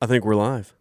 I think we're live.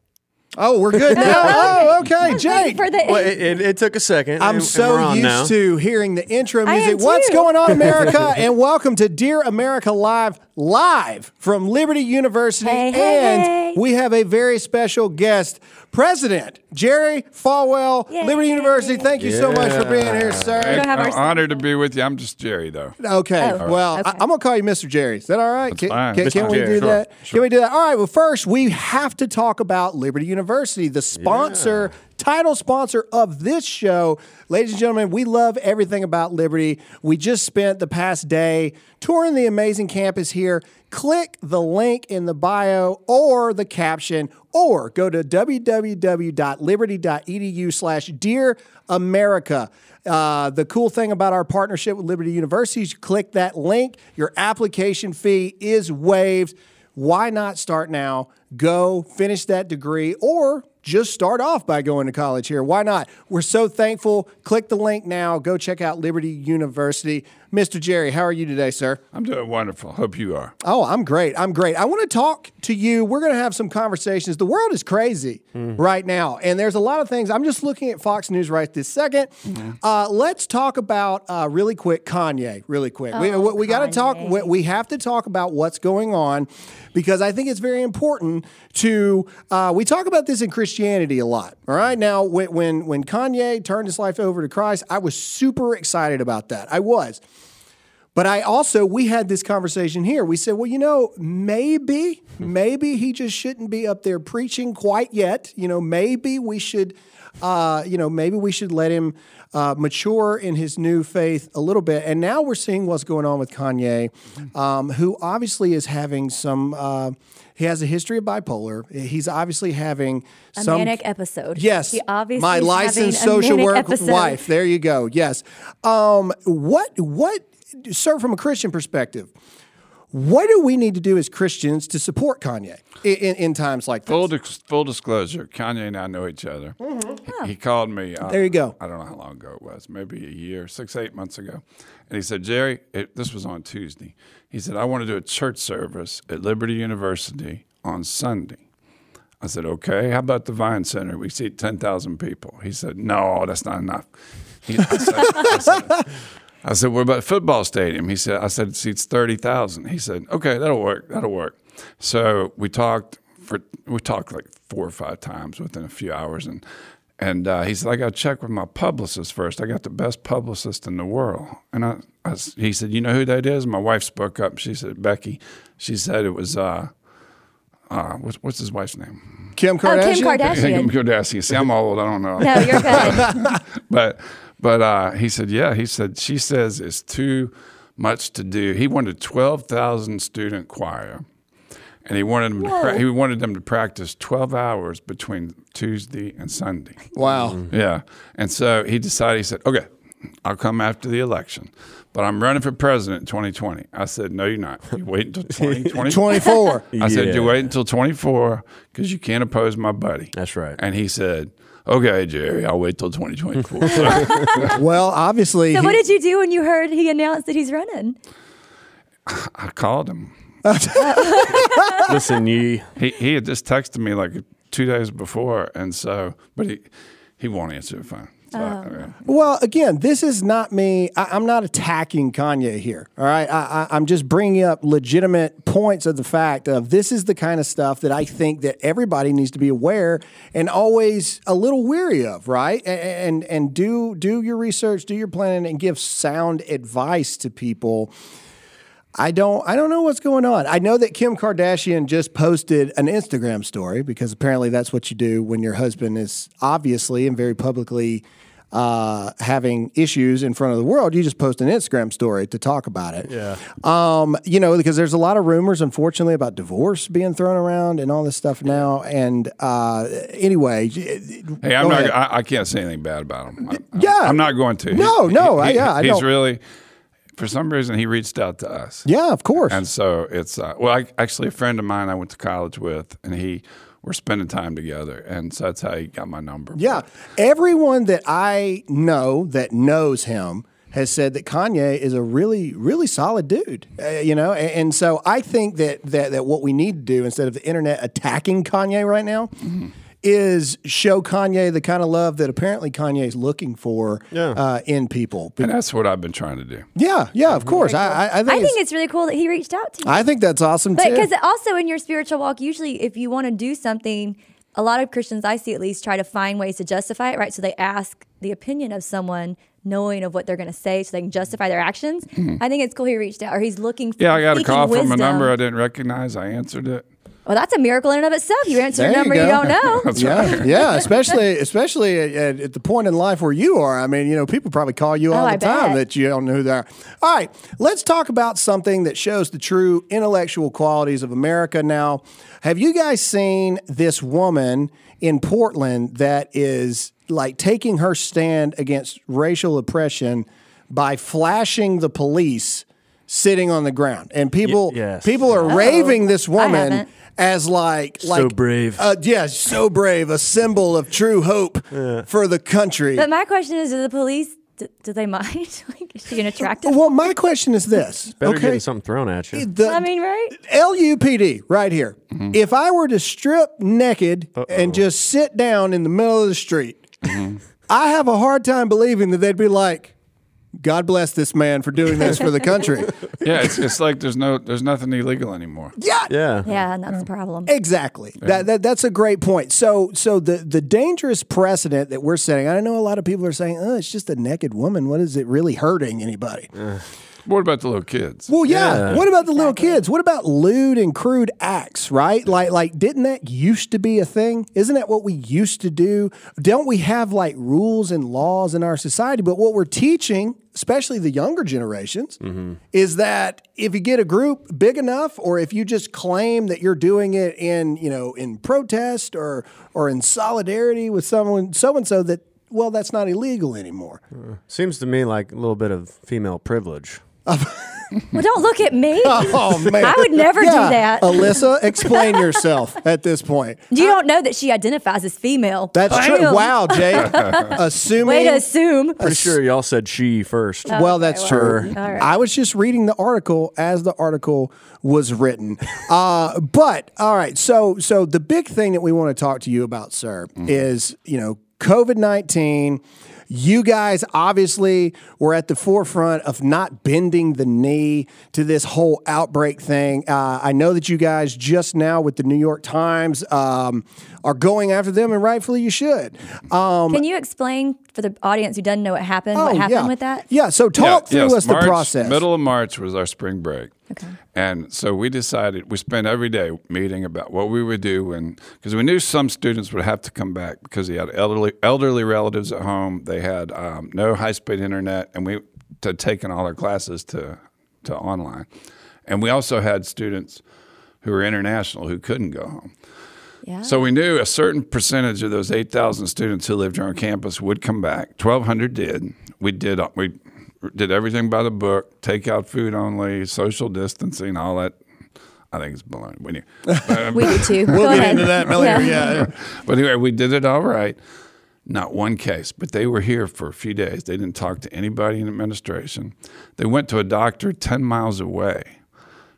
Oh, we're good now. oh, okay, Jake. For the Well, it, it, it took a second. I'm and- and so we're used now. to hearing the intro music. What's going on, America? and welcome to Dear America Live, live from Liberty University. Hey, hey, and hey. we have a very special guest, President Jerry Falwell, Yay. Liberty University. Thank you so much for being here, sir. We I'm our- honored to be with you. I'm just Jerry, though. Okay. Oh, well, okay. I, am gonna call you Mr. Jerry. Is that all right? That's can fine. can- can we Jerry. do Sure, that? sure. Can we do that? All right. Well, first we have to talk about Liberty University, the sponsor, title sponsor of this show. Ladies and gentlemen, we love everything about Liberty. We just spent the past day touring the amazing campus here. Click the link in the bio or the caption, or go to www.liberty.edu slash Dear America. Uh, the cool thing about our partnership with Liberty University is you click that link, your application fee is waived. Why not start now? Go finish that degree or just start off by going to college here. Why not? We're so thankful. Click the link now. Go check out Liberty University. Mr. Jerry, how are you today, sir? I'm doing wonderful. Hope you are. Oh, I'm great. I'm great. I want to talk to you. We're going to have some conversations. The world is crazy right now, and there's a lot of things. I'm just looking at Fox News right this 2nd Uh, let's talk about uh, really quick Kanye. Really quick. we Oh, we, got to talk. We, we have to talk about what's going on because I think it's very important to. Uh, we talk about this in Christianity a lot. All right. Now, when when when Kanye turned his life over to Christ, I was super excited about that. I was. But I also, we had this conversation here. We said, well, you know, maybe, maybe he just shouldn't be up there preaching quite yet. You know, maybe we should, uh, you know, maybe we should let him uh, mature in his new faith a little bit. And now we're seeing what's going on with Kanye, um, who obviously is having some. Uh, he has a history of bipolar. He's obviously having A some manic episode. Yes, He obviously my licensed social work episode. wife. There you go. Yes. Um, what what, sir, from a Christian perspective, what do we need to do as Christians to support Kanye in, in, in times like this? Full dis- full disclosure: Kanye and I know each other. He, he called me. Uh, There you go. I don't know how long ago it was. Maybe a year, six, eight months ago. And he said, Jerry, it, this was on Tuesday. He said, I want to do a church service at Liberty University on Sunday. I said, okay. How about the Vines Center? We seat ten thousand people. He said, no, that's not enough. He, I, said, I, said, I said, what about football stadium? He said, I said it seats thirty thousand. He said, okay, that'll work. That'll work. So we talked for we talked like four or five times within a few hours, and and uh, he said, I got to check with my publicist first. I got the best publicist in the world, and I, I s- he said, you know who that is? My wife spoke up. She said, Becky. She said it was. Uh, uh, what's, what's his wife's name? Kim Kardashian. Oh, Kardashian? Kim Kardashian. Kardashian. See, I'm old. I don't know. No, you're good. but but uh, he said, yeah. He said she says it's too much to do. He wanted twelve thousand student choir, and he wanted them to pra- he wanted them to practice twelve hours between Tuesday and Sunday. Wow. Yeah, and so he decided. He said, okay, I'll come after the election. But I'm running for president in 2020. I said, no, you're not. You wait until 2020. 24. I said, Yeah. you wait until 24 because you can't oppose my buddy. That's right. And he said, okay, Jerry, I'll wait till 2024. Well, obviously. So he- what did you do when you heard he announced that he's running? I called him. Listen, you. He, he had just texted me like two days before. And so, but he, he won't answer the phone. So, yeah. Um, well, again, this is not me. I, I'm not attacking Kanye here. All right, I, I, I'm just bringing up legitimate points of the fact of this is the kind of stuff that I think that everybody needs to be aware and always a little weary of. Right, and and, and do do your research, do your planning, and give sound advice to people. I don't I don't know what's going on. I know that Kim Kardashian just posted an Instagram story because apparently that's what you do when your husband is obviously and very publicly uh, having issues in front of the world. You just post an Instagram story to talk about it. Yeah. Um, you know, because there's a lot of rumors, unfortunately, about divorce being thrown around and all this stuff now. And uh, anyway, Hey, I'm not. I, I can't say anything bad about him. I, Yeah. I'm not going to. No, no, I- yeah, I he's really. For some reason, he reached out to us. yeah, of course. And so it's uh, well, I, actually, a friend of mine I went to college with, and he we're spending time together, and so that's how he got my number. Yeah. Everyone that I know that knows him has said that Kanye is a really, really solid dude. Uh, you know, and, and so I think that, that that what we need to do instead of the internet attacking Kanye right now. Is show Kanye the kind of love that apparently Kanye is looking for Yeah. uh, in people. And that's what I've been trying to do. Yeah, yeah, of course. I, I, I think, I it's, think it's really cool that he reached out to you. I think that's awesome But too. because also in your spiritual walk, usually if you want to do something, a lot of Christians I see at least try to find ways to justify it, right? So they ask the opinion of someone, knowing of what they're going to say, so they can justify their actions. I think it's cool he reached out, or he's looking. For, Mm-hmm. Yeah, I got a seeking call from a number I didn't recognize. I answered it. Well, that's a miracle in and of itself. You answer There a you number you, go. don't know. That's yeah, right. yeah, especially especially at, at, at the point in life where you are. I mean, you know, people probably call you oh, all Oh, the I time bet. that you don't know who they are. All right, let's talk about something that shows the true intellectual qualities of America. Now, have you guys seen this woman in Portland that is like taking her stand against racial oppression by flashing the police sitting on the ground, and people yes. people are raving this woman as like like brave. uh, yeah, so brave, a symbol of true hope for the country. But my question is, do the police do, do they mind? like, is she an attractive? well, my question is this: Better okay, getting something thrown at you. the I mean, right? LUPD right here. If I were to strip naked and just sit down in the middle of the street, I have a hard time believing that they'd be like, "God bless this man for doing this for the country." Yeah, it's, it's like there's no there's nothing illegal anymore. yeah, yeah. Yeah, and that's the problem. Exactly. That, that that's a great point. So so the the dangerous precedent that we're setting. I know a lot of people are saying, "Oh, it's just a naked woman. What is it really hurting anybody?" What about the little kids? Well, yeah. Yeah. What about the little kids? What about lewd and crude acts? Right? Like like didn't that used to be a thing? Isn't that what we used to do? Don't we have like rules and laws in our society? But what we're teaching, especially the younger generations, mm-hmm. is that if you get a group big enough, or if you just claim that you're doing it in you know in protest or or in solidarity with someone so and so, that well, that's not illegal anymore. Uh, seems to me like a little bit of female privilege. Well, don't look at me. Oh man, I would never do that. Alyssa, explain yourself at this point. You don't know that she identifies as female. That's true. Wow, Jay. Assuming. Way to assume. Pretty sure y'all said she first. well, that's Okay, true. well, all right. I was just reading the article as the article was written. Uh, but all right, so so the big thing that we want to talk to you about, sir, is you know COVID nineteen. You guys obviously were at the forefront of not bending the knee to this whole outbreak thing. Uh, I know that you guys just now with the New York Times um, are going after them, and rightfully you should. Um, Can you explain for the audience who doesn't know what happened, what happened Oh, yeah. with that? Yeah, so talk Yeah, through yes, us the process. Middle of March was our spring break. Okay. And so we decided we spent every day meeting about what we would do, and because we knew some students would have to come back because they had elderly elderly relatives at home, they had um, no high speed internet, and we had taken all our classes to to online, and we also had students who were international who couldn't go home. Yeah. So we knew a certain percentage of those 8,000 students who lived on our campus would come back. 1,200 did. We did we did everything by the book, take out food only, social distancing, all that. I think it's baloney. We knew. We do too. We'll Go get ahead. into that later. Yeah. but anyway, we did it all right. Not one case, but they were here for a few days. They didn't talk to anybody in administration. They went to a doctor 10 miles away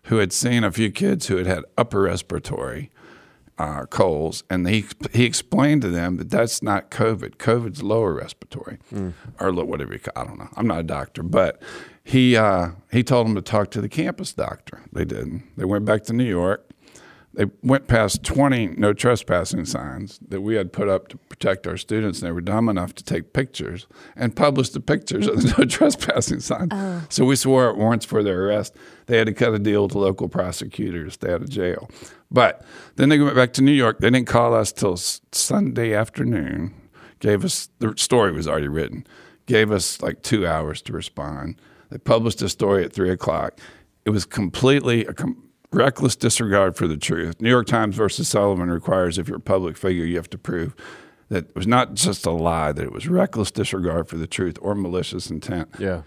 who had seen a few kids who had had upper respiratory uh, colds, and he he explained to them that that's not COVID. COVID's lower respiratory, or lo- whatever you call. I don't know. I'm not a doctor, but he uh, he told them to talk to the campus doctor. They didn't. They went back to New York. They went past 20 no trespassing signs that we had put up to protect our students, and they were dumb enough to take pictures and publish the pictures of the no trespassing sign. Oh. So we swore at warrants for their arrest. They had to cut a deal with local prosecutors, stay out of jail. But then they went back to New York. They didn't call us till Sunday afternoon. Gave us the story was already written. Gave us like two hours to respond. They published a story at three o'clock. It was completely a com- reckless disregard for the truth. New York Times versus Sullivan requires if you're a public figure, you have to prove that it was not just a lie, that it was reckless disregard for the truth or malicious intent. Yeah.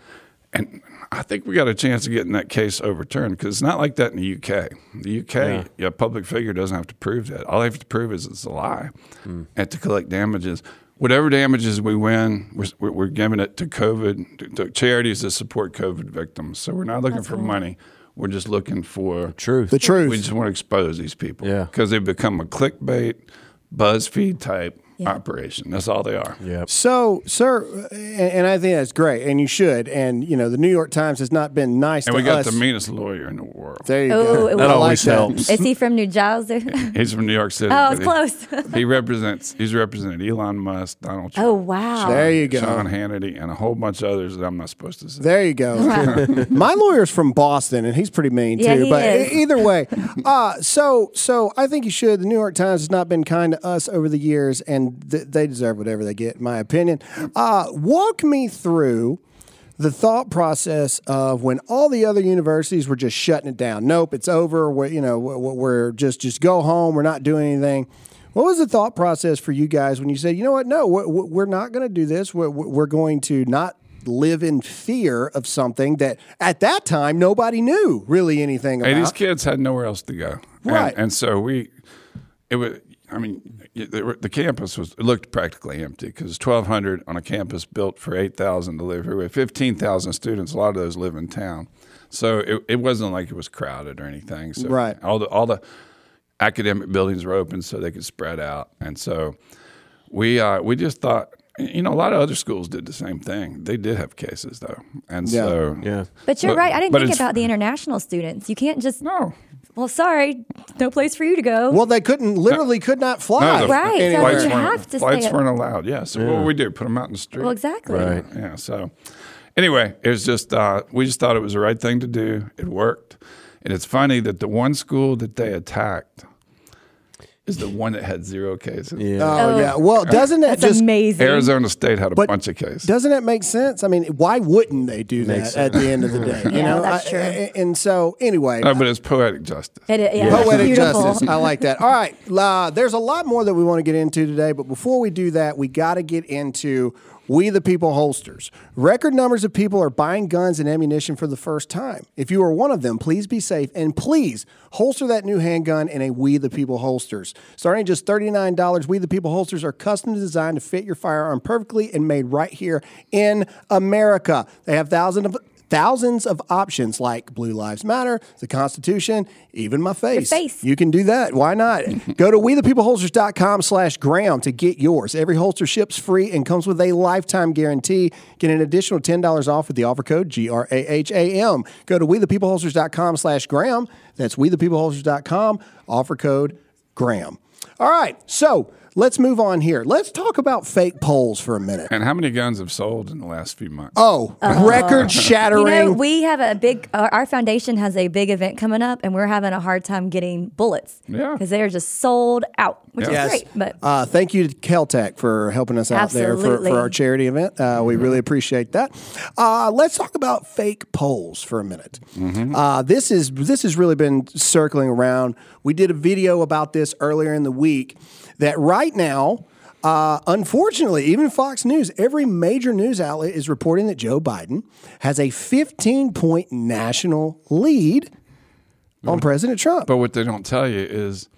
and I think we got a chance of getting that case overturned because it's not like that in the UK. The UK, yeah. a public figure doesn't have to prove that. All they have to prove is it's a lie, hmm. and to collect damages. Whatever damages we win, we're, we're giving it to COVID to, to charities that support COVID victims. So we're not looking That's for cool. money. We're just looking for Truth. The truth. We just want to expose these people. Yeah. Because they've become a clickbait, BuzzFeed type Yeah. operation. That's all they are. Yeah. So, sir, and, and I think that's great, and you should. And you know, the New York Times has not been nice And to we got us. the meanest lawyer in the world. there you Oh, go. it I was- always that. helps. Is he from New Jersey? He's from New York City. Oh, it's close. He represents. He's represented Elon Musk, Donald Trump. oh wow. There you go. Sean Hannity, and a whole bunch of others that I'm not supposed to say. There you go. My lawyer's from Boston, and he's pretty mean Yeah, too. he but is. either way, uh, so so I think you should. The New York Times has not been kind to us over the years, and th- they deserve whatever they get, in my opinion. Uh, walk me through the thought process of when all the other universities were just shutting it down. Nope, it's over. We're, you know, we're, just just go home. We're not doing anything. What was the thought process for you guys when you said, you know what? No, we're, not going to do this. We're, we're going to not live in fear of something that at that time nobody knew really anything Hey, these kids had nowhere else to go, And- Right. And, so we, it was. I mean, the, the campus was it looked practically empty because twelve hundred on a campus built for eight thousand to live here with fifteen thousand students. A lot of those live in town, so it, it wasn't like it was crowded or anything. So Right. all the all the academic buildings were open so they could spread out, and so we uh, we just thought. You know, a lot of other schools did the same thing. They did have cases though, and Yeah. so Yeah. But you're But- right. I didn't think about the international students. You can't just. no, Well, sorry, no place for you to go. well, they couldn't, literally could not fly. No, the Right, so anywhere. flights you weren't, have to flights stay- weren't allowed. Yeah. So what would we do? Put them out in the street? well, exactly. Right. Yeah. So anyway, it was just uh, we just thought it was the right thing to do. It worked, and it's funny that the one school that they attacked is the one that had zero cases. Yeah. Oh, Oh. yeah. Well, doesn't that That's just amazing. Arizona State had a But bunch of cases. Doesn't that make sense? I mean, why wouldn't they do Makes that at the end of the day? You Yeah, know, that's I- true. I- and so, anyway, no, but it's poetic justice. It, yeah, that's Poetic beautiful. justice. I like that. All right. Uh, there's a lot more that we want to get into today, but before we do that, we got to get into We the People holsters. Record numbers of people are buying guns and ammunition for the first time. If you are one of them, please be safe and please holster that new handgun in a We the People holsters. Starting at just $39, We the People holsters are custom designed to fit your firearm perfectly and made right here in America. They have thousands of thousands of options like Blue Lives Matter, the Constitution, even my face. face. You can do that. Why not? Go to wethepeopleholsters.com slash Graham to get yours. Every holster ships free and comes with a lifetime guarantee. Get an additional $10 off with the offer code G-R-A-H-A-M. Go to wethepeopleholsters.com slash Graham. That's wethepeopleholsters.com, offer code Graham. All right, so let's move on here. Let's talk about fake polls for a minute. And how many guns have sold in the last few months? Oh, record You shattering. know, we have a big. Our, our foundation has a big event coming up, and we're having a hard time getting bullets. Yeah. because they are just sold out, which Yeah. is great. But Uh, thank you to Keltec for helping us out there for, for our charity event. Uh, we really appreciate that. Uh, let's talk about fake polls for a minute. Uh, this is this has really been circling around. We did a video about this earlier in the week. That right now. Uh, unfortunately, even Fox News, every major news outlet is reporting that Joe Biden has a 15 point national lead on President Trump. But what they don't tell you is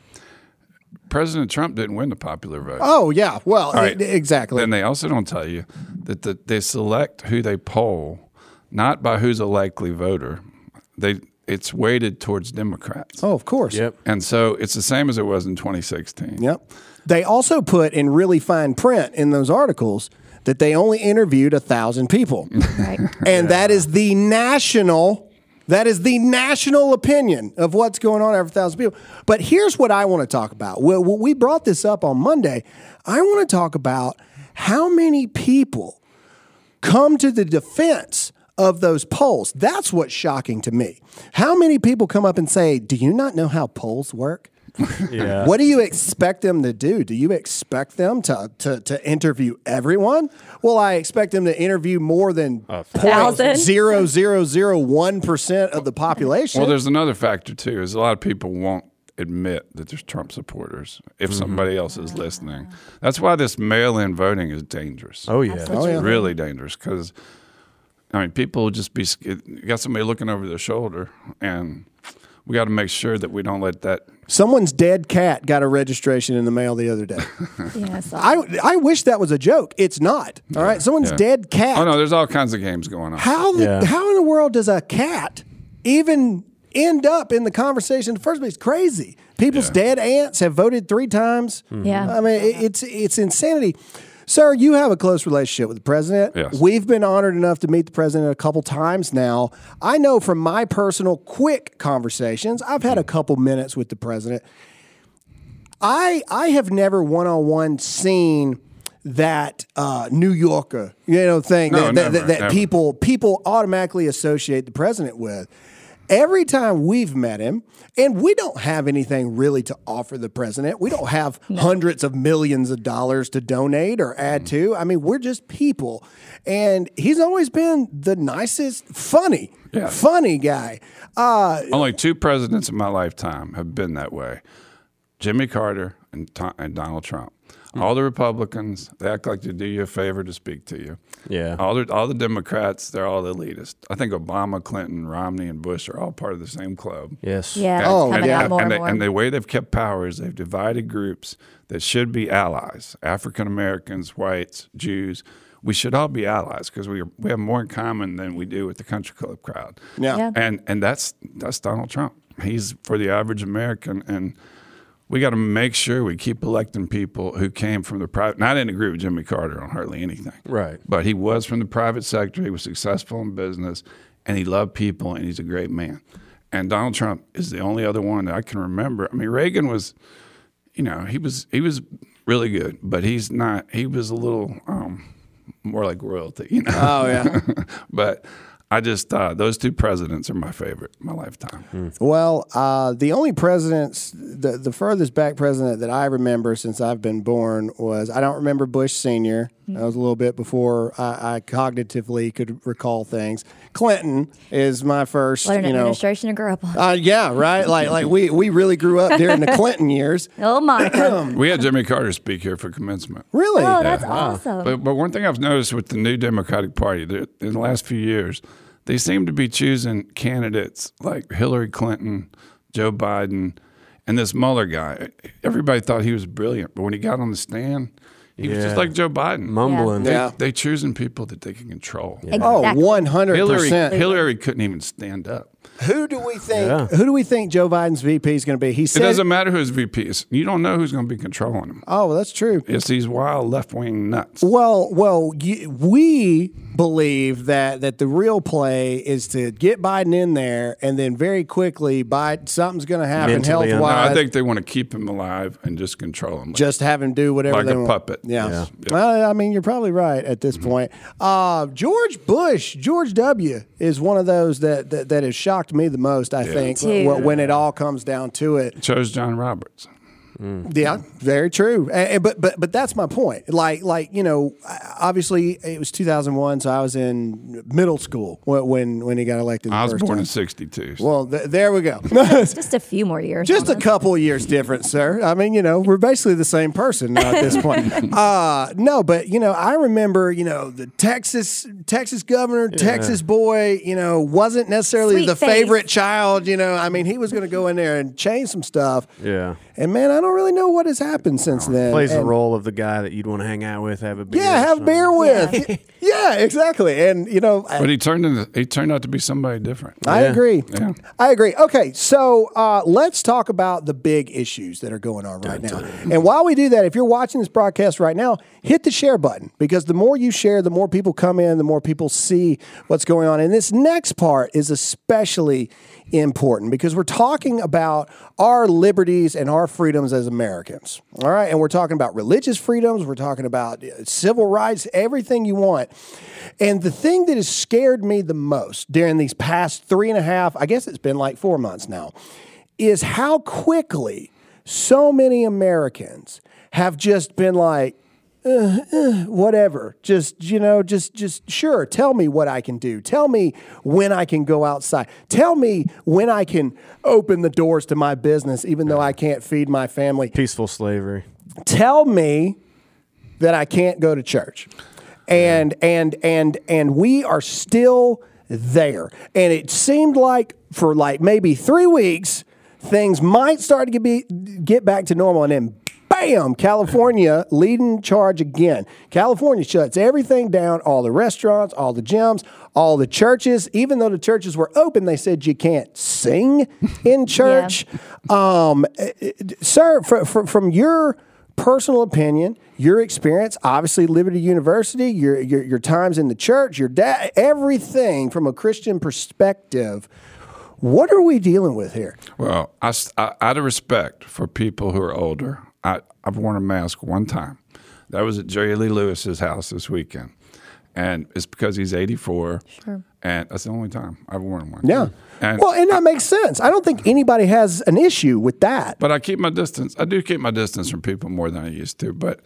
President Trump didn't win the popular vote. oh, yeah. Well, right. e- exactly. And they also don't tell you that the, they select who they poll not by who's a likely voter. They it's weighted towards Democrats. oh, of course. Yep. And so it's the same as it was in 2016. Yep. They also put in really fine print in those articles that they only interviewed a thousand people, right. and that is the national. That is the national opinion of what's going on every thousand people. But here's what I want to talk about. Well, we brought this up on Monday. I want to talk about how many people come to the defense of those polls. That's what's shocking to me. How many people come up and say, Do you not know how polls work? Yeah. What do you expect them to do? Do you expect them to, to, to interview everyone? Well, I expect them to interview more than Thousand? zero zero zero one percent of the population. Well, there's another factor too. Is a lot of people won't admit that there's Trump supporters if mm-hmm. somebody else is listening. That's why this mail-in voting is dangerous. Oh yeah. It's Oh, yeah. really dangerous because I mean, people just be got somebody looking over their shoulder, and we got to make sure that we don't let that. Someone's dead cat got a registration in the mail the other day. Yeah, so I, I wish that was a joke. It's not. All right. Someone's Yeah. dead cat. Oh no, there's all kinds of games going on. How the, Yeah. how in the world does a cat even end up in the conversation in the first place? It's crazy. People's Yeah. dead aunts have voted three times. Yeah. I mean, it- it's it's insanity. Sir, you have a close relationship with the president. Yes. We've been honored enough to meet the president a couple times now. I know from my personal quick conversations, I've had a couple minutes with the president. I I have never one on one seen that uh, New Yorker, you know, thing No, that, that, never, that, that never. people people automatically associate the president with. Every time we've met him, and we don't have anything really to offer the president. We don't have hundreds of millions of dollars to donate or add to. I mean, we're just people. And he's always been the nicest, funny, Yeah. funny guy. Uh, Only two presidents in my lifetime have been that way: Jimmy Carter and, Tom, and Donald Trump. Mm. All the Republicans, they act like they do you a favor to speak to you. Yeah. All the, all the Democrats, they're all elitist. I think Obama, Clinton, Romney, and Bush are all part of the same club. Yes. yeah, And- Oh, it's coming yeah. out more and, and, they- more. and the way they've kept power is they've divided groups that should be allies African Americans, whites, Jews. We should all be allies because we, are, we have more in common than we do with the country club crowd. yeah. Yeah. And, and that's, that's Donald Trump. He's for the average American. And we got to make sure we keep electing people who came from the private. And I didn't agree with Jimmy Carter on hardly anything. Right. But he was from the private sector. He was successful in business, and he loved people, and he's a great man. And Donald Trump is the only other one that I can remember. I mean, Reagan was, you know, he was he was really good, but he's not. He was a little um, more like royalty, you know. Oh, yeah. but I just uh, those two presidents are my favorite my lifetime. Well, uh, the only presidents, the, the furthest back president that I remember since I've been born was I don't remember Bush Sr. That was a little bit before I, I cognitively could recall things. Clinton is my first, what an you know. administration to grow up on. Uh, yeah, right. Like, like we, we really grew up during the Clinton years. Oh, Monica. We had Jimmy Carter speak here for commencement. Really? oh, that's awesome. But, but one thing I've noticed with the new Democratic Party that in the last few years, they seem to be choosing candidates like Hillary Clinton, Joe Biden, and this Mueller guy. Everybody thought he was brilliant, but when he got on the stand, he was just like Joe Biden. Mumbling. Yeah. They choosing people that they can control. Oh, Exactly. 100%. Hillary, Hillary couldn't even stand up. Who do we think? Yeah. Who do we think Joe Biden's VP is going to be? He said, It doesn't matter who his VP is. You don't know who's going to be controlling him. "Oh, that's true." It's these wild left wing nuts. Well, well, y- we believe that that the real play is to get Biden in there, and then very quickly, Biden something's going to happen Mentally health un- No. I think they want to keep him alive and just control him. just have him do whatever Like they a want. puppet. Yeah. Yeah. Well, I mean, you're probably right at this point. Uh, George Bush, George W, is one of those that that, that has shocked me the most. I think too. when, when it all comes down to it. chose John Roberts. Yeah, very true. And- and- but but but that's my point. Like like you know, obviously it was 2001, so I was in middle school when when, when he got elected. The I was first born time. in '62. Well, th- there we go. Just a few more years. Just a couple of years difference, sir. I mean, you know, we're basically the same person now at this point. uh, no, but you know, I remember, you know, the Texas Texas governor, Texas boy, you know, wasn't necessarily Sweet the face. favorite child. You know, I mean, he was going to go in there and change some stuff. Yeah. And man, I don't really know what has happened since then. Plays the And- role of the guy that you'd want to hang out with, have a beer. Yeah, or have beer with. Yeah. exactly. And you know, I, but he turned into he turned out to be somebody different. I Yeah. agree. Yeah. I agree. Okay, so uh, let's talk about the big issues that are going on right now. And while we do that, if you're watching this broadcast right now, hit the share button because the more you share, the more people come in, the more people see what's going on. And this next part is especially important because we're talking about our liberties and our freedoms as Americans. All right. And we're talking about religious freedoms, we're talking about uh, civil rights, everything you want. And the thing that has scared me the most during these past three and a half, I guess it's been like four months now, is how quickly so many Americans have just been like, Uh, uh, whatever. Just you know just just sure tell me what i can do. Tell me when i can go outside. Tell me when i can open the doors to my business even though i can't feed my family. Peaceful slavery. tell me that i can't go to church. And and and and we are still there. And it seemed like for like maybe three weeks, things might start to get be get back to normal, and then bam, California leading charge again. California shuts everything down, all the restaurants, all the gyms, all the churches. Even though the churches were open, they said you can't sing in church. Um, eh, eh, sir, fr- fr- from your personal opinion, your experience, obviously Liberty University, your your, your times in the church, your dad, everything from a Christian perspective. What are we dealing with here? Well, I, s- I- out of respect for people who are older, I, I've worn a mask one time. That was at Jerry Lee Lewis's house this weekend. And it's because he's 84. Sure. And that's the only time I've worn one. Yeah. And, well, and that makes sense. I don't think anybody has an issue with that. but I keep my distance. I do keep my distance from people more than I used to. But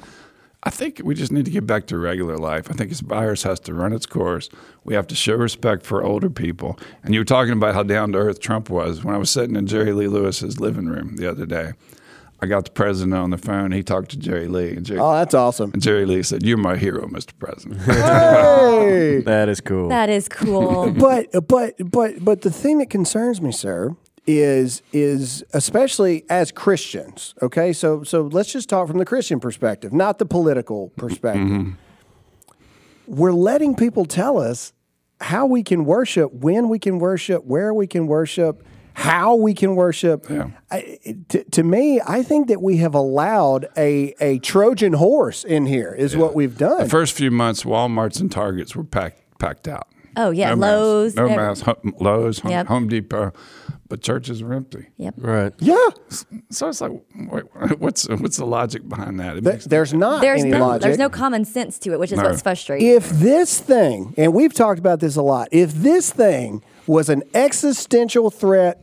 I think we just need to get back to regular life. I think this virus has to run its course. We have to show respect for older people. And you were talking about how down to earth Trump was. When I was sitting in Jerry Lee Lewis's living room the other day, I got the president on the phone. He talked to Jerry Lee, and Jerry, Oh, that's awesome. and Jerry Lee said, "You're my hero, Mr. President." Hey. That is cool. That is cool. but but but but the thing that concerns me, sir, is is especially as Christians. Okay, so so let's just talk from the Christian perspective, not the political perspective. Mm-hmm. We're letting people tell us how we can worship, when we can worship, where we can worship, how we can worship. Yeah. I, to, to me, I think that we have allowed a, a Trojan horse in here, is what we've done. the first few months, WalMarts and Targets were packed packed out. Oh, yeah, no Lowe's, masks, no ev- masks, Home- Lowe's, Home, Yep. Home Depot, but churches were empty. yep. right. yeah, So it's like, wait, what's what's the logic behind that? Th- makes- there's not There's any no logic. there's no common sense to it, which is No. what's frustrating. if this thing, and we've talked about this a lot, if this thing was an existential threat,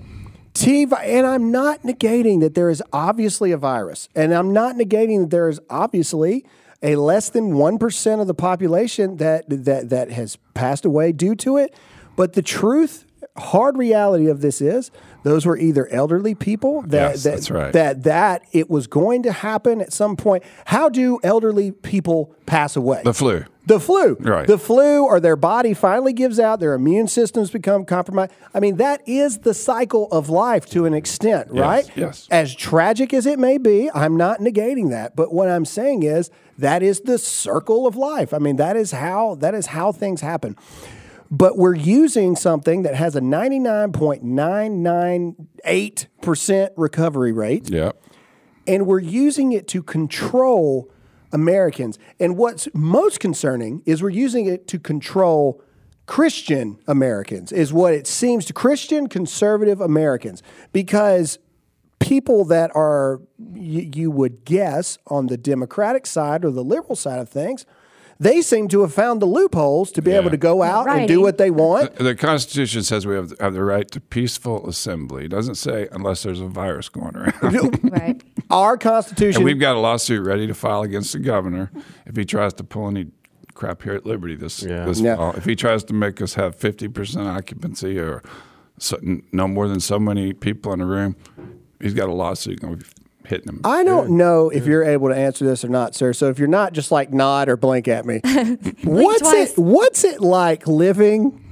T, and I'm not negating that there is obviously a virus, and I'm not negating that there is obviously a less than one percent of the population that that that has passed away due to it. But the truth, hard reality of this is, those were either elderly people that Yes, that, that's right. that that it was going to happen at some point. How do elderly people pass away? the flu. The flu. Right. The flu, or their body finally gives out, their immune systems become compromised. I mean, that is the cycle of life to an extent, right? yes. As tragic as it may be, I'm not negating that. But what I'm saying is that is the circle of life. I mean, that is how that is how things happen. But we're using something that has a 99.998% recovery rate Yep. and we're using it to control Americans. And what's most concerning is we're using it to control Christian Americans, is what it seems to Christian conservative Americans, because people that are, you, you would guess, on the Democratic side or the liberal side of things. They seem to have found the loopholes to be able to go out and do what they want. The Constitution says we have, have the right to peaceful assembly. It doesn't say unless there's a virus going around. right. Our Constitution. and we've got a lawsuit ready to file against the governor if he tries to pull any crap here at Liberty this, Yeah. this Yeah. fall. If he tries to make us have 50% occupancy or so, no more than so many people in a room, he's got a lawsuit going to be hitting him. I don't know if you're able to answer this or not, sir. So if you're not, just like nod or blink at me. what's twice. it? What's it like living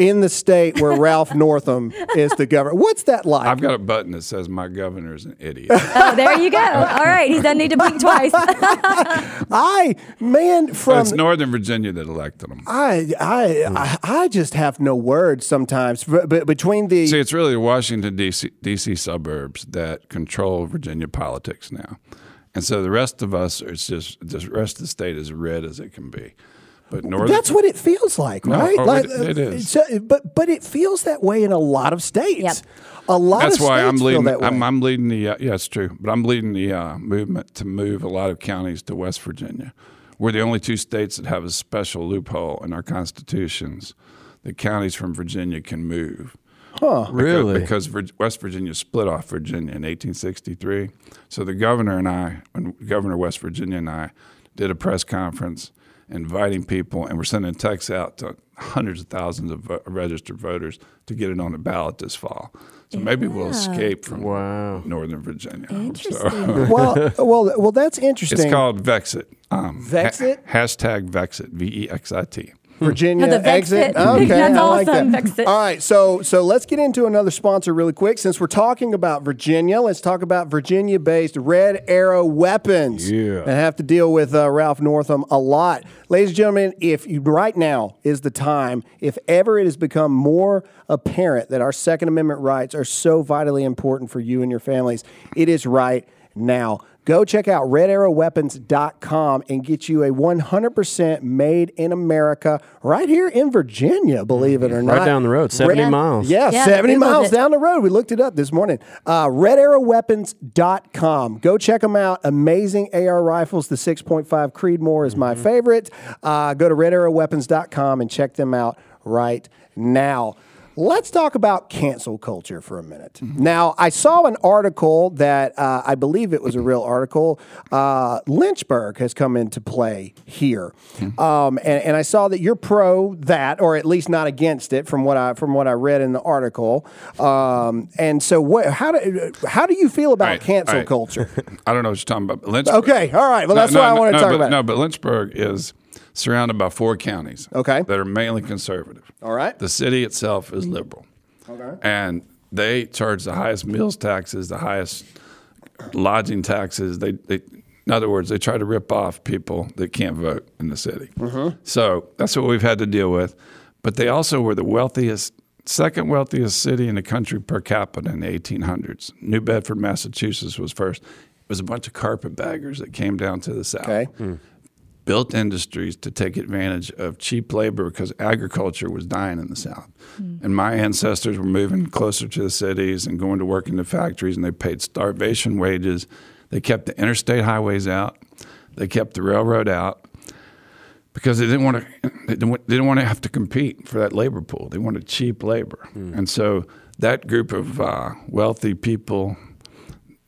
in the state where Ralph Northam is the governor? What's that like? I've got a button that says my governor is an idiot. Oh, there you go. All right. He doesn't need to blink twice. I man But from it's Northern Virginia that elected him. I, I I I just have no words sometimes. But, but between the See, it's really the Washington D.C. DC suburbs that control Virginia politics now, and so the rest of us, it's just the rest of the state is red as it can be. But northern, That's what it feels like, No, right? oh, like, it- it is. so- but but it feels that way in a lot of states. Yep. A lot That's of why I'm states feel leading. that way. I'm, I'm leading the. Uh, yeah, it's true. But I'm leading the uh, movement to move a lot of counties to West Virginia. We're the only two states that have a special loophole in our constitutions that counties from Virginia can move. Really? Because West Virginia split off Virginia in 1863. So the governor and I, when Governor West Virginia and I, did a press conference inviting people, and we're sending texts out to hundreds of thousands of vo- registered voters to get it on the ballot this fall. So maybe we'll escape from Wow. Northern Virginia. So- Interesting. well, well, well. That's interesting. it's called Vexit. Um, Vexit? ha- hashtag Vexit. V E X I T. Virginia the exit. Vexit. Okay, That's I like awesome, that. Vexit. All right, so so let's get into another sponsor really quick. Since we're talking about Virginia, let's talk about Virginia-based Red Arrow Weapons. Yeah. and have to deal with uh, Ralph Northam a lot, ladies and gentlemen. If you right now is the time, if ever it has become more apparent that our Second Amendment rights are so vitally important for you and your families, it is right now. Go check out redarrowweapons.com and get you a 100% made in America right here in Virginia, believe it or not. Right down the road, 70 miles. Yeah, Yeah, 70 miles it. down the road. We looked it up this morning. Uh, redarrowweapons.com. Go check them out. Amazing AR rifles. The 6.5 Creedmoor is Mm-hmm. my favorite. Uh, go to redarrowweapons.com and check them out right now. Let's talk about cancel culture for a minute. Mm-hmm. Now, I saw an article that uh, I believe it was a real article. Uh, Lynchburg has come into play here, Hmm. um, and, and I saw that you're pro that, or at least not against it, from what I from what I read in the article. Um, and so, what? How do how do you feel about right, cancel right. culture? I don't know what you're talking about. Lynchburg. Okay, all right. Well, that's what I want to no, talk but, about. No, but Lynchburg is surrounded by four counties. Okay. That are mainly conservative. All right. The city itself is liberal. Okay. And they charge the highest meals taxes, the highest lodging taxes. They, they in other words, they try to rip off people that can't vote in the city. Mm-hmm. So that's what we've had to deal with. But they also were the wealthiest, second wealthiest city in the country per capita in the 1800s. New Bedford, Massachusetts was first. It was a bunch of carpetbaggers that came down to the south Okay. Built industries to take advantage of cheap labor because agriculture was dying in the South. And my ancestors were moving closer to the cities and going to work in the factories, and they paid starvation wages. They kept the interstate highways out, they kept the railroad out because they didn't want to. They didn't want- they didn't want to have to compete for that labor pool. They wanted cheap labor, and so that group of uh, wealthy people.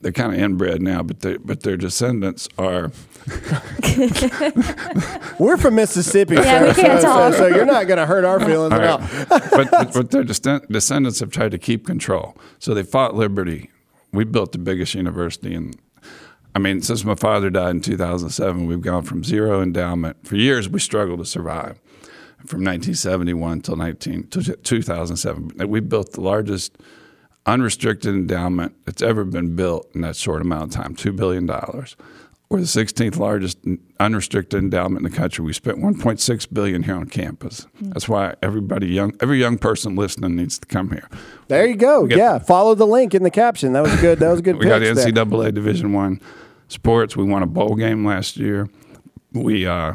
They're kind of inbred now, but they, but their descendants are We're from Mississippi, Yeah, so, we can't so- talk. so, so you're not going to hurt our feelings at all. but, but, but their descendants have tried to keep control. So they fought liberty. We built the biggest university in. I mean, since my father died in 2007, we've gone from zero endowment. For years, we struggled to survive. From 1971 until 19, to 2007, we built the largest unrestricted endowment that's ever been built in that short amount of time, $2 billion. We're the 16th largest unrestricted endowment in the country. We spent 1.6 billion here on campus. That's why everybody young, every young person listening needs to come here. There you go. got- yeah, follow the link in the caption. That was good. That was a good. We got pitch there. NCAA Division One sports. We won a bowl game last year. We uh,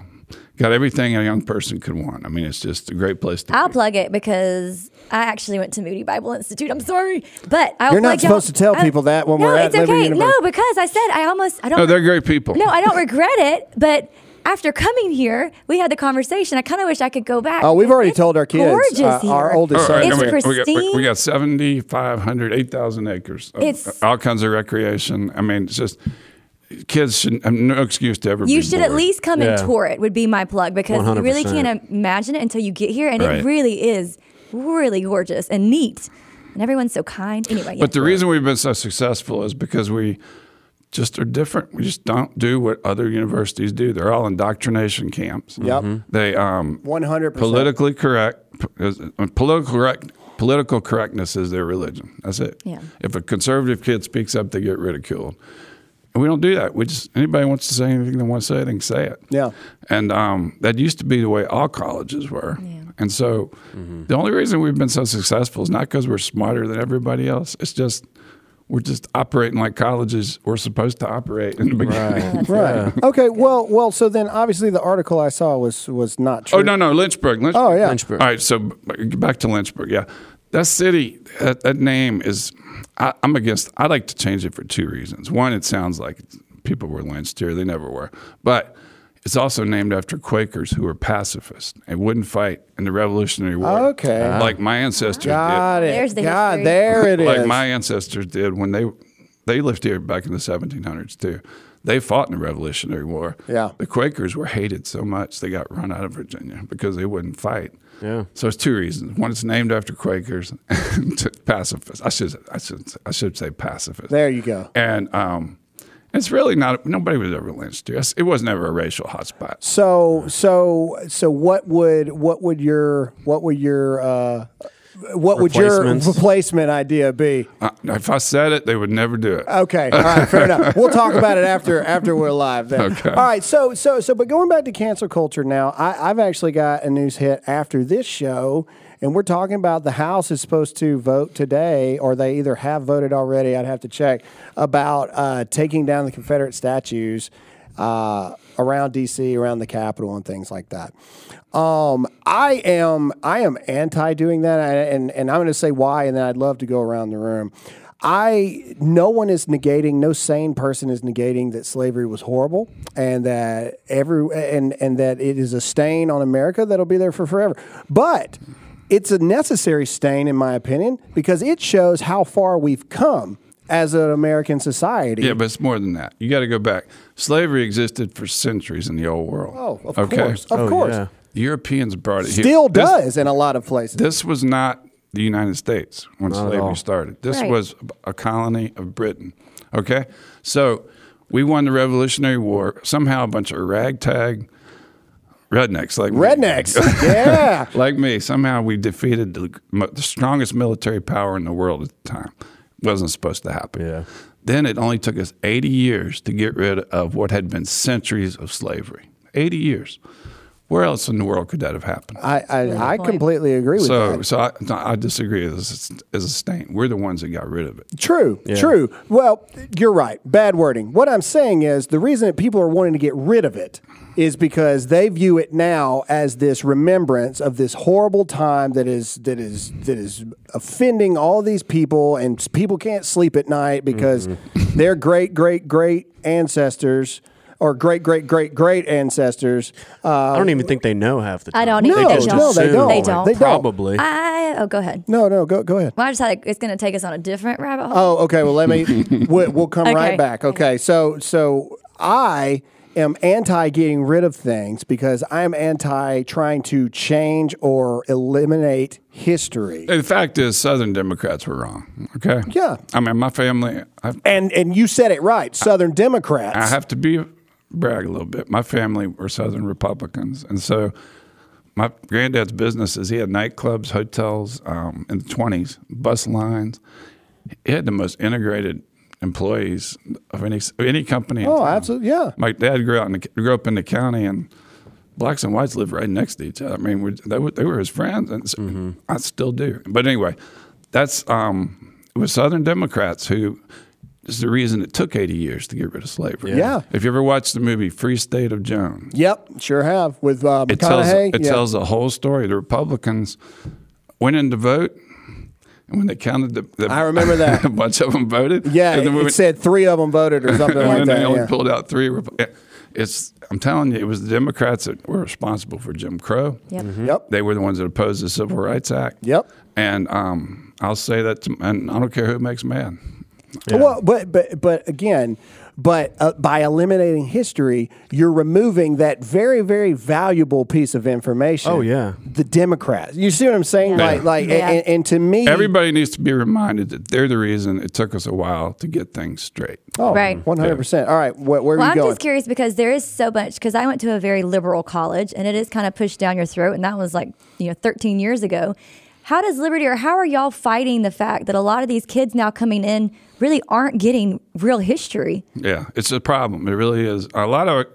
got everything a young person could want. I mean, it's just a great place to I'll be. plug it because I actually went to Moody Bible Institute. I'm sorry, but I'll You're not plug y'all- supposed to tell I- people that when no, we're at it's Liberty okay. University. No, because I said I almost I don't. No, they're great people. no, I don't regret it, but. After coming here, we had the conversation. I kind of wish I could go back. Oh, we've already It's told our kids. Gorgeous uh, here. our oldest All right, son. It's and we, we got, we, pristine. we got 7,500, 8,000 acres. Of, It's- all kinds of recreation. I mean, it's just kids should have no excuse to ever be You should at least come Yeah. and tour it. Would be my plug because you really can't imagine it until you get here, and Right. it really is really gorgeous and neat, and everyone's so kind. Anyway, yeah. But the reason we've been so successful is because we just are different. We just don't do what other universities do. They're all indoctrination camps. Yep. They um, One hundred percent. politically correct. uh, Political correct. Political correctness is their religion. That's it. Yeah. If a conservative kid speaks up, they get ridiculed. And we don't do that. We just anybody wants to say anything they want to say, they can say it. Yeah. And um, that used to be the way all colleges were. Yeah. And so the only reason we've been so successful is not because we're smarter than everybody else. It's just we're just operating like colleges were supposed to operate in the beginning. Right. Okay. Well. Well. So then, obviously, the article I saw was was not true. Oh no, no, Lynchburg. Lynchburg. Oh, yeah. Lynchburg. All right, so back to Lynchburg. Yeah, that city, that, that name is. I, I'm against. I like to change it for two reasons. One, it sounds like people were lynched here. They never were. But it's also named after Quakers who were pacifists and wouldn't fight in the Revolutionary War. Okay. like ah. my ancestors Got it. There's the God, history. there it did. is. Like my ancestors did when they they lived here back in the 1700s too. They fought in the Revolutionary War. Yeah. The Quakers were hated so much they got run out of Virginia because they wouldn't fight. Yeah. So it's two reasons. One, it's named after Quakers, and two, pacifists. I should I should I should say pacifists. there you go. And um, It's really not. Nobody was ever lynched. Yes, It was never a racial hotspot. So so so what would what would your what would your uh, what would your replacement idea be? Uh, if I said it, they would never do it. Okay, all right, fair enough. We'll talk about it after after we're live. Then. Okay. All right, so so so, but going back to cancel culture now, I, I've actually got a news hit after this show, and we're talking about the House is supposed to vote today, or they either have voted already. I'd have to check about uh, taking down the Confederate statues uh, around D.C., around the Capitol, and things like that. Um, I am I am anti doing that, and and I'm going to say why, and then I'd love to go around the room. I no one is negating, no sane person is negating that slavery was horrible and that every and and that it is a stain on America that'll be there for forever. But it's a necessary stain, in my opinion, because it shows how far we've come as an American society. Yeah, but it's more than that. You got to go back. Slavery existed for centuries in the old world. Oh, of okay? course, of Oh, course, yeah. The Europeans brought it here. still This- does in a lot of places. This was not the United States when Not slavery started. This Right. was a colony of Britain. Okay? So we won the Revolutionary War. Somehow a bunch of ragtag rednecks like me- Rednecks, yeah. like me. Somehow we defeated the, the strongest military power in the world at the time. Wasn't supposed to happen. Yeah. Then it only took us 80 years to get rid of what had been centuries of slavery. 80 years. Where else in the world could that have happened? I I, I completely agree with So, that. so I, no, I disagree as a, as a stain. We're the ones that got rid of it. True, true. Well, you're right. Bad wording. What I'm saying is the reason that people are wanting to get rid of it is because they view it now as this remembrance of this horrible time that is that is that is offending all these people, and people can't sleep at night because mm-hmm. their great great great ancestors or great great great great ancestors. Uh, I don't even think they know half the time. I don't No, even. They just no, they assume, don't. They don't. They don't. Probably. I oh, go ahead. no, no, go go ahead. Well, I just had a, it's going to take us on a different rabbit hole. Oh, okay. Well, let me. we'll, we'll come right back. Okay. So, so I am anti getting rid of things because I'm anti trying to change or eliminate history. The fact is, Southern Democrats were wrong. Okay. Yeah. I mean, my family. I, And and you said it right. Southern Democrats. I have to be brag a little bit. My family were Southern Republicans, and so my granddad's businesses. He had nightclubs, hotels um, in the twenties, bus lines. He had the most integrated employees of any any company. oh, absolutely. Yeah. My dad grew out in the, grew up in the county, and blacks and whites lived right next to each other. I mean, we, they, were, they were his friends, and so- I still do. But anyway, that's um, it was Southern Democrats who is the reason it took 80 years to get rid of slavery. Yeah. If you ever watched the movie Free State of Jones, Yep. Sure have with uh, it tells McConaughey. it yeah. tells the whole story. The Republicans went in to vote. And when they counted the, the I remember that. a bunch of them voted. yeah. and then we It went- said three of them voted or something like then that. they only yeah. pulled out three. It's I'm telling you, it was the Democrats that were responsible for Jim Crow. Yep. Yep. They were the ones that opposed the Civil Rights Act. Yep. And um, I'll say that, to, and I don't care who it makes mad. Well, but but but again, but uh, by eliminating history, you're removing that very very valuable piece of information. Oh, yeah. the Democrats. You see what I'm saying? Yeah. Like like, Yeah. and, and to me, Everybody needs to be reminded that they're the reason it took us a while to get things straight. oh, Right. one hundred percent. All right, wh- where are Well, you I'm going? just curious because there is so much. Because I went to a very liberal college, and it is kind of pushed down your throat, and that was like you know 13 years ago. How does liberty, or how are y'all fighting the fact that a lot of these kids now coming in really aren't getting real history? Yeah, it's a problem. It really is. A lot of,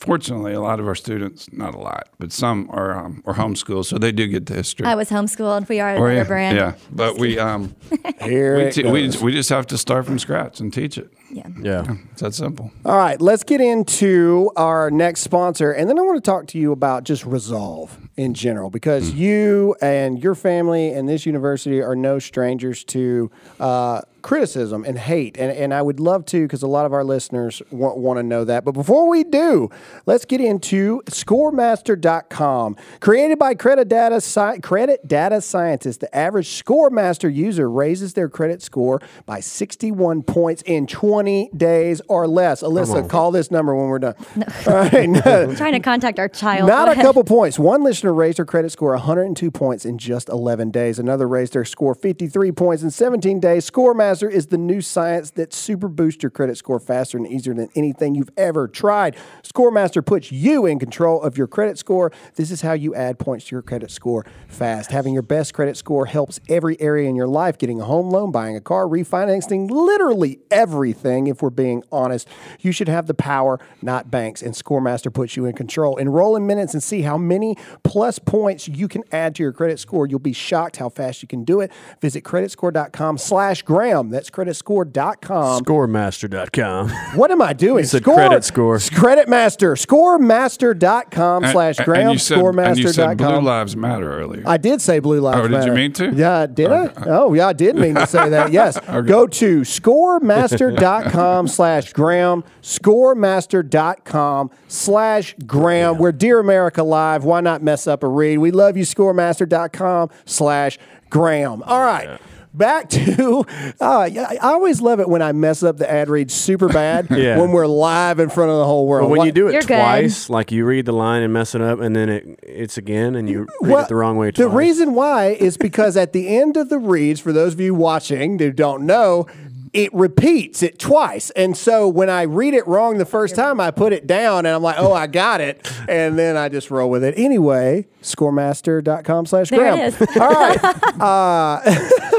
fortunately, a lot of our students, not a lot, but some are um, are homeschooled, so they do get the history. I was homeschooled. We are Or, another yeah, brand. yeah, but we um, Here we, it te- we we just have to start from scratch and teach it. Yeah. Yeah. It's that simple. All right, let's get into our next sponsor, and then I want to talk to you about just resolve in general, because you and your family and this university are no strangers to uh, criticism and hate, and, and I would love to, because a lot of our listeners want, want to know that. But before we do, let's get into ScoreMaster.com, created by credit data sci- credit data scientists. The average ScoreMaster user raises their credit score by 61 points in 20 days or less. Alyssa, call this number when we're done. All right. I'm trying to contact our child. Not a couple points. One listener raised her credit score 102 points in just 11 days. Another raised their score 53 points in 17 days. ScoreMaster ScoreMaster is the new science that super boosts your credit score faster and easier than anything you've ever tried. ScoreMaster puts you in control of your credit score. This is how you add points to your credit score fast. Having your best credit score helps every area in your life getting a home loan, buying a car, refinancing, literally everything. If we're being honest, you should have the power, not banks. And ScoreMaster puts you in control. Enroll in minutes and see how many plus points you can add to your credit score. You'll be shocked how fast you can do it. Visit creditscore.com slash Graham. That's creditscore.com. Scoremaster.com. What am I doing? said credit score. Credit Master. Scoremaster.com slash And- Graham. And you said, and you said Blue Lives Matter earlier. I did say Blue Lives Oh, did you mean to? Yeah, did I? Oh, yeah, I did mean to say that. Yes. Go to scoremaster.com slash Graham, scoremaster.com slash Graham. We're Dear America Live. Why not mess up a read? We love you, scoremaster.com slash Graham. All right. Back to, uh, I always love it when I mess up the ad read super bad Yeah. when we're live in front of the whole world. But when What- you do it You're good. twice, like you read the line and mess it up, and then it it's again, and you read Well, it the wrong way The reason why is because at the end of the reads, for those of you watching who don't know, it repeats it twice. And so when I read it wrong the first time, I put it down and I'm like, oh, I got it. And then I just roll with it. Anyway, scoremaster.com slash There Graham. it is. All right. Uh,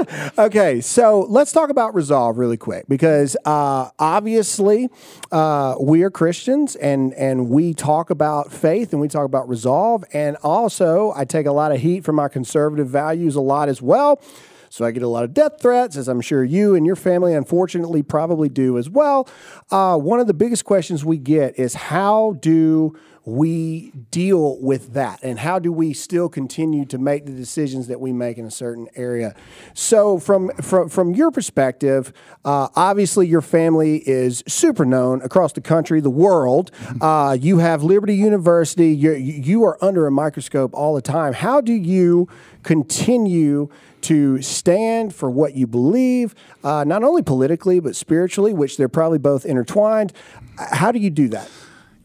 okay, so let's talk about resolve really quick because uh, obviously uh, we are Christians and and we talk about faith and we talk about resolve and also I take a lot of heat from my conservative values a lot as well. So I get a lot of death threats, as I'm sure you and your family, unfortunately, probably do as well. Uh, one of the biggest questions we get is how do we deal with that. And how do we still continue to make the decisions that we make in a certain area? So from from, from your perspective uh, obviously your family is super known across the country the world. Uh, you have liberty university. You're, you are under a microscope all the time. How do you continue to stand for what you believe uh, not only politically but spiritually which they're probably both intertwined? How do you do that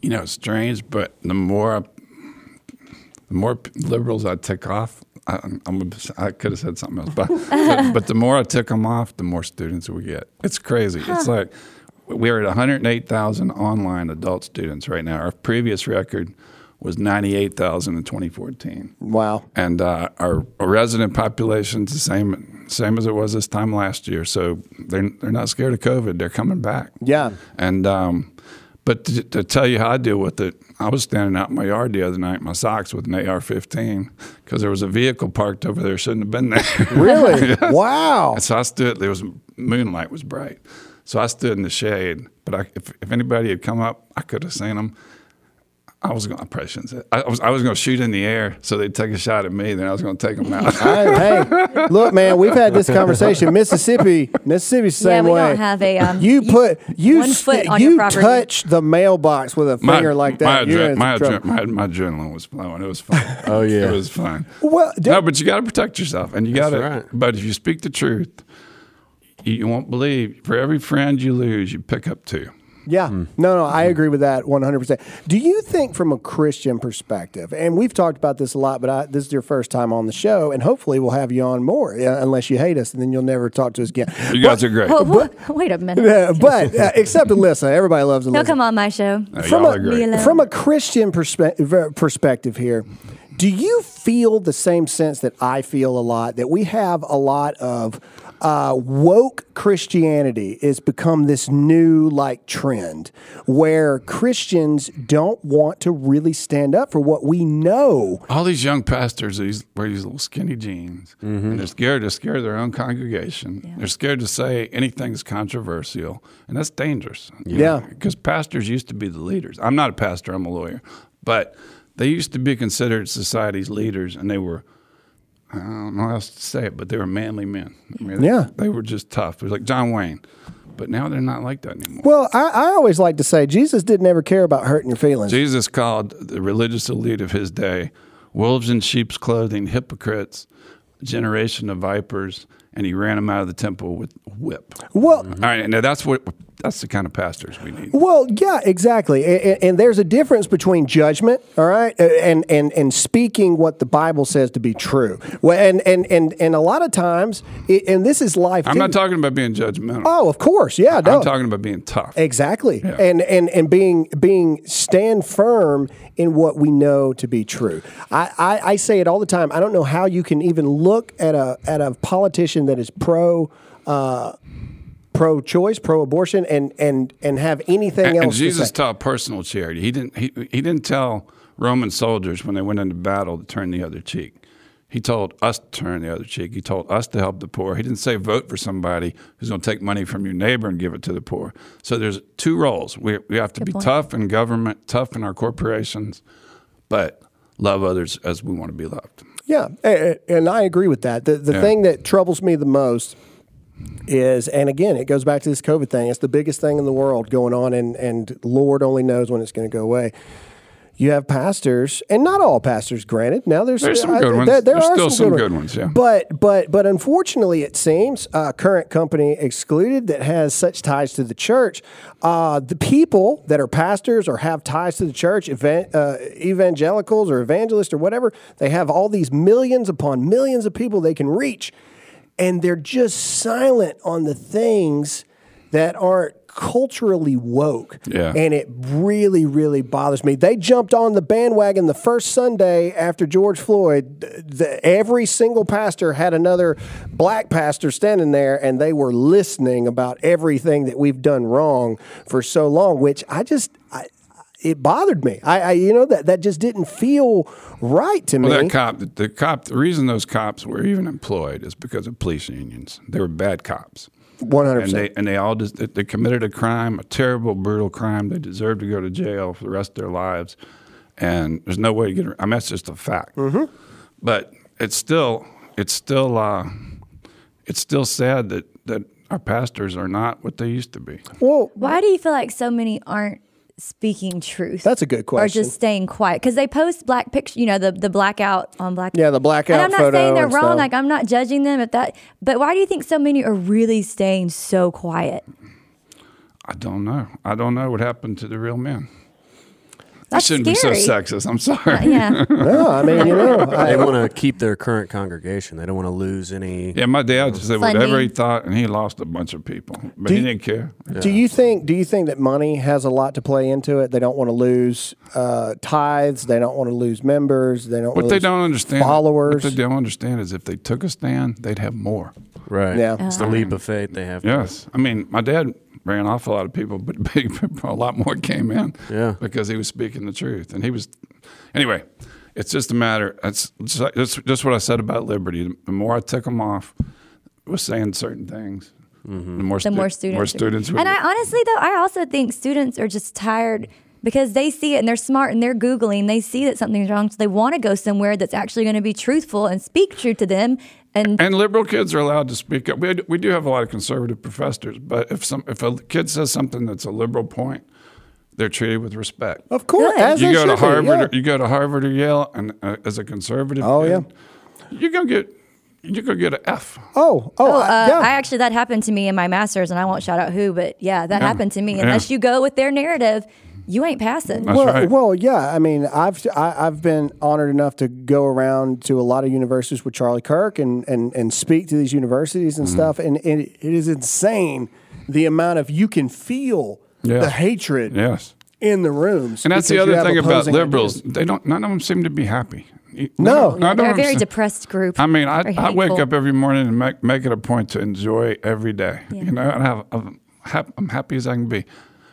you know, it's strange, but the more the more liberals I tick off, I, I'm, a- I could have said something else, but, but but the more I tick them off, the more students we get. It's crazy. It's like we're at 108,000 online adult students right now. Our previous record was 98,000 in 2014. wow and uh, our, our resident population's the same same as it was this time last year. So they're they're not scared of COVID. They're coming back. Yeah. And um, but to, to tell you how I deal with it, I was standing out in my yard the other night in my socks with an AR-15 because there was a vehicle parked over there shouldn't have been there. Really? Yes. Wow. And so I stood. There was moonlight was bright, so I stood in the shade. But I, if if anybody had come up, I could have seen them. I was going. I probably shouldn't say. I was. I was going to shoot in the air so they'd take a shot at me. Then I was going to take them out. hey, hey, look, man, we've had this conversation. Mississippi, Mississippi's the Yeah, same we way. don't have a, um, you put you one foot on you property. touch the mailbox with a finger like that. My, adre- my, adre- my, my adrenaline was flowing. It was fun. Oh, yeah. it was fun. Well, d- no, but you got to protect yourself, and you got to. right. But if you speak the truth, you, you won't believe. For every friend you lose, you pick up two. Yeah, no, no, I agree with that 100%. Do you think, from a Christian perspective, and we've talked about this a lot, but I, this is your first time on the show, and hopefully we'll have you on more, yeah, unless you hate us, and then you'll never talk to us again. You guys are great. Wha- wait a minute. Uh, but uh, except Alyssa, everybody loves Alyssa. He'll come on my show. Uh, from y'all a, are great. from a Christian perspe- perspective here, do you feel the same sense that I feel a lot that we have a lot of uh, woke Christianity has become this new like trend where Christians don't want to really stand up for what we know. All these young pastors these wear these little skinny jeans, and they're scared. to scare their own congregation. They're scared to say anything that's controversial, and that's dangerous. Yeah. because pastors used to be the leaders. I'm not a pastor. I'm a lawyer, but they used to be considered society's leaders, and they were. I don't know how else to say it, but they were manly men. I mean, Yeah. they were just tough. It was like John Wayne, but now they're not like that anymore. Well, I, I always like to say Jesus didn't ever care about hurting your feelings. Jesus called the religious elite of his day wolves in sheep's clothing, hypocrites, generation of vipers, and he ran them out of the temple with a whip. Well, All right, now that's what that's the kind of pastors we need. Well, yeah, exactly. And, and there's a difference between judgment, all right, and and and speaking what the Bible says to be true. Well, and and and and a lot of times, and this is life. I'm too. not talking about being judgmental. Oh, of course, yeah. No. I'm talking about being tough. Exactly, and and and being being stand firm in what we know to be true. I, I, I say it all the time. I don't know how you can even look at a at a politician that is pro. Uh, pro-choice, pro-abortion, and and and have anything And, else. and to Jesus say. taught personal charity. He didn't. He, he didn't tell Roman soldiers when they went into battle to turn the other cheek. He told us to turn the other cheek. He told us to help the poor. He didn't say vote for somebody who's going to take money from your neighbor and give it to the poor. So there's two roles. We we have to be point. tough in government, tough in our corporations, but love others as we want to be loved. Yeah, a- a- and I agree with that. The the Yeah. thing that troubles me the most is, and again, it goes back to this COVID thing. It's the biggest thing in the world going on, and and Lord only knows when it's going to go away. You have pastors, and not all pastors. Granted, now there's There's some I- good ones. There, there are still some, some good, good ones. ones, yeah. But but but unfortunately, it seems uh, current company excluded that has such ties to the church. Uh, the people that are pastors or have ties to the church, evan- uh, evangelicals or evangelists or whatever, they have all these millions upon millions of people they can reach, and they're just silent on the things that aren't culturally woke. Yeah. And it really, really bothers me. They jumped on the bandwagon the first Sunday after George Floyd. th- The, every single pastor had another black pastor standing there, and they were listening about everything that we've done wrong for so long, which I just. I, it bothered me. I, I, you know, that that just didn't feel right to me. That cop, the, the cop, the reason those cops were even employed is because of police unions. They were bad cops. One hundred and they percent. and they all just, they committed a crime, a terrible, brutal crime. They deserve to go to jail for the rest of their lives, and there's no way to get. I mean, that's just a fact. Mm-hmm. But it's still, it's still, uh, it's still sad that that our pastors are not what they used to be. Well, Why do you feel like so many aren't speaking truth? That's a good question. Or just staying quiet because they post black pictures. You know, the the blackout on black. Yeah, the blackout And I'm not photo saying they're wrong. stuff. Like I'm not judging them if that. But why do you think so many are really staying so quiet? I don't know. I don't know what happened to the real men. That's I shouldn't scary. be so sexist. I'm sorry. Yeah. no, I mean, you know, I, They want to keep their current congregation. They don't want to lose any. Yeah, my dad just said Funding. whatever he thought, and he lost a bunch of people, but Do he you- didn't care. Do you think? Do you think that money has a lot to play into it? They don't want to lose uh, tithes. They don't want to lose members. They don't. What wanna they don't understand, followers. What they don't understand is if they took a stand, they'd have more. Right. Yeah. It's the leap of faith they have. to- Yes, I mean, my dad ran off a lot of people, but big, a lot more came in. Yeah. because he was speaking the truth, and he was. Anyway, it's just a matter. It's just, just, just what I said about liberty. The more I took them off, was saying certain things. Mm-hmm. The more, the stu- more students. more students. and I honestly though, I also think students are just tired because they see it and they're smart and they're googling. They see that something's wrong, so they want to go somewhere that's actually going to be truthful and speak truth to them. And And liberal kids are allowed to speak up. We, we do have a lot of conservative professors, but if some if a kid says something that's a liberal point, they're treated with respect. Of course, Good. as you go to should be, Harvard, yeah. or, you go to Harvard or Yale, and uh, as a conservative, Oh, kid, yeah. you're gonna get you're gonna get an F. Oh, oh, uh, I- yeah. I actually that happened to me in my master's, and I won't shout out who, but yeah, that happened to me. Yeah. Unless you go with their narrative, you ain't passing. That's well, right. well, yeah. I mean, I've I, I've been honored enough to go around to a lot of universities with Charlie Kirk and and, and speak to these universities Mm-hmm. and stuff, and, and it is insane the amount of you can feel Yeah. the hatred Yes, in the rooms. and that's the other thing about liberals. ideas. They don't. None of them seem to be happy. You- No. none of They're a very seem- depressed group. I mean, I, I wake up every morning and make, make it a point to enjoy every day. Yeah. You know, and I have, I'm happy as I can be.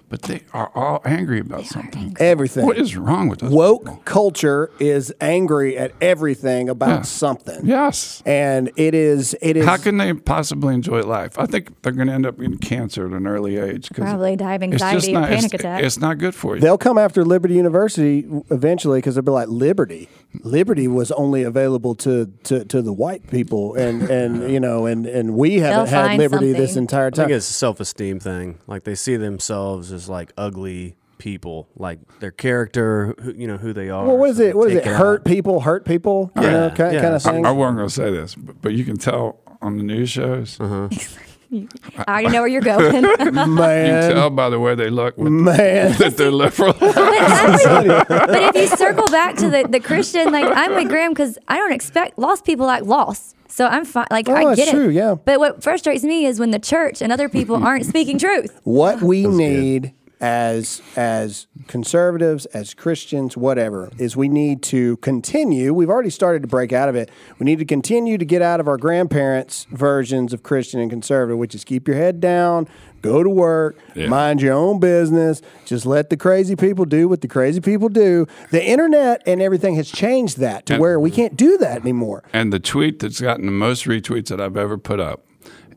But they are all angry about something. Everything. What is wrong with us? woke culture is angry at everything about Yeah. something. Yes. And it is it is How can they possibly enjoy life? I think they're going to end up getting cancer at an early age. Probably die of it's anxiety, not, panic it's, attack. It's not good for you. they'll come after Liberty University eventually because they'll be like Liberty. Liberty was only available to, to, to the white people, and, and you know, and, and we haven't They'll had find Liberty this something. entire I think time. it's a self esteem thing. Like they see themselves as like ugly people, like their character, who, you know, who they are. Well, what is so they it? What is it? Hurt out. people, hurt people, you Yeah, know, kind, yeah. kind of I, thing. I wasn't going to say this, but, but you can tell on the news shows. Uh-huh. I already know where you're going. You can tell by the way they look what- man. that they're liberal. but, I would- but if you circle back to the, the Christian, like I'm with Graham because I don't expect lost people like lost. So I'm fine. Like Oh, I get true, it. yeah. But what frustrates me is when the church and other people aren't speaking truth. What we need as as conservatives, as Christians, whatever, is we need to continue. We've already started to break out of it. We need to continue to get out of our grandparents' versions of Christian and conservative, which is keep your head down, go to work, Yeah. mind your own business, just let the crazy people do what the crazy people do. The internet and everything has changed that to And- where we can't do that anymore. And the tweet that's gotten the most retweets that I've ever put up,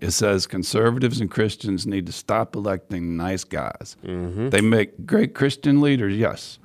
it says conservatives and Christians need to stop electing nice guys. Mm-hmm. They make great Christian leaders, yes,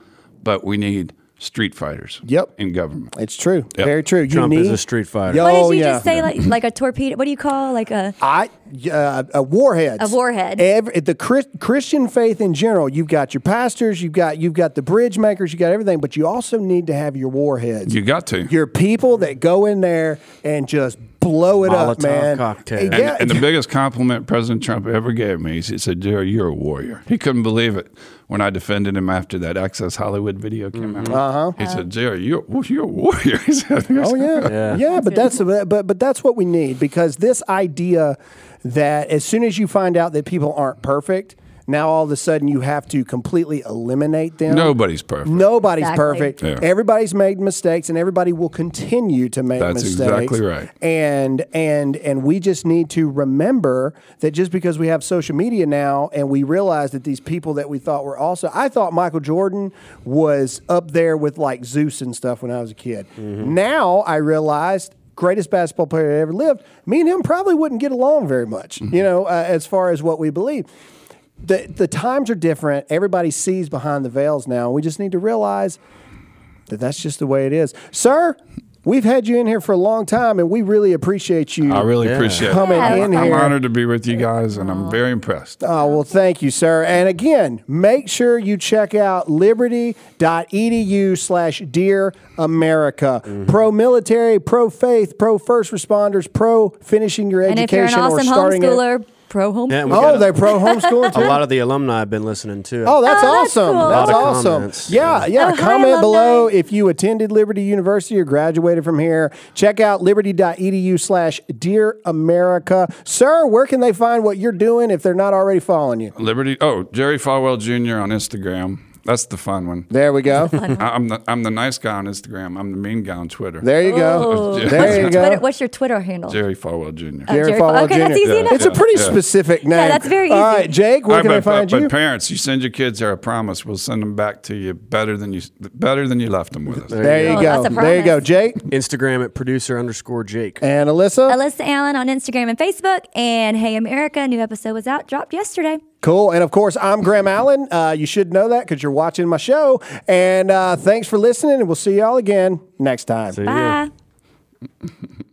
but we need street fighters. Yep. in government. It's true. Yep. Very true. Trump you is a street fighter. Yo, What did you yeah. just say? Like like a torpedo? What do you call like a? I uh, uh, warheads. A warhead. Every, the Chris, Christian faith in general. You've got your pastors. You've got you've got the bridge makers. You got everything, but you also need to have your warheads. You got to. your people that go in there and just blow it up, man. cocktail. And, And- yeah, And the biggest compliment President Trump ever gave me is he said, Jerry, you're a warrior. He couldn't believe it when I defended him after that Access Hollywood video came out. Uh-huh. He said, Jerry, you're, you're a warrior. He said, Oh yeah. yeah, But that's but but that's what we need because this idea that as soon as you find out that people aren't perfect, now all of a sudden you have to completely eliminate them. Nobody's perfect. Nobody's Exactly. perfect. Yeah. Everybody's made mistakes, and everybody will continue to make That's mistakes. exactly right. And and and we just need to remember that just because we have social media now, and we realize that these people that we thought were also, I thought Michael Jordan was up there with like Zeus and stuff when I was a kid. Mm-hmm. Now I realized. Greatest basketball player that ever lived. Me and him probably wouldn't get along very much, Mm-hmm. you know, uh, as far as what we believe the the times are different. Everybody sees behind the veils now. We just need to realize that that's just the way it is, sir. We've had you in here for a long time, and we really appreciate you. I really Yeah. appreciate it. Coming Yeah. in I'm here. honored to be with you guys, and I'm very impressed. Oh, well, thank you, sir. And again, make sure you check out liberty.edu slash dear America. Mm-hmm. Pro military, pro faith, pro first responders, pro finishing your And if you're education an or awesome starting it. homeschooler, pro home. Yeah, Oh, a- they're pro homeschooling too? a lot of the alumni have been listening too. Oh, that's Oh, that's awesome. cool. That's A lot of awesome. comments. Yeah, yeah. Oh, hi, Comment below if you attended Liberty University or graduated from here. Check out liberty.edu slash Dear America. Sir, where can they find what you're doing if they're not already following you? Liberty. Oh, Jerry Falwell Jr. on Instagram. That's the fun one. There we go. I- I'm the I'm the nice guy on Instagram. I'm the mean guy on Twitter. There you go. Oh. There you Twitter, go. what's your Twitter handle? Jerry Falwell Jr. Oh, Jerry Jerry Falwell Falwell. Okay, that's Jr. easy enough. It's a pretty Yeah. specific name. Yeah, that's very easy. right, Jake, where All can right, I but, find but you? parents, you send your kids there. I promise we'll send them back to you better than you better than you left them with us. There you Oh, go. that's a There you go, promise. Jake Instagram at producer underscore Jake. and Alyssa. Alyssa Allen on Instagram and Facebook. And Hey America, new episode was out, dropped yesterday. Cool. And of course, I'm Graham Allen. Uh, you should know that because you're watching my show. And uh, thanks for listening, and we'll see y'all again next time. See. Bye.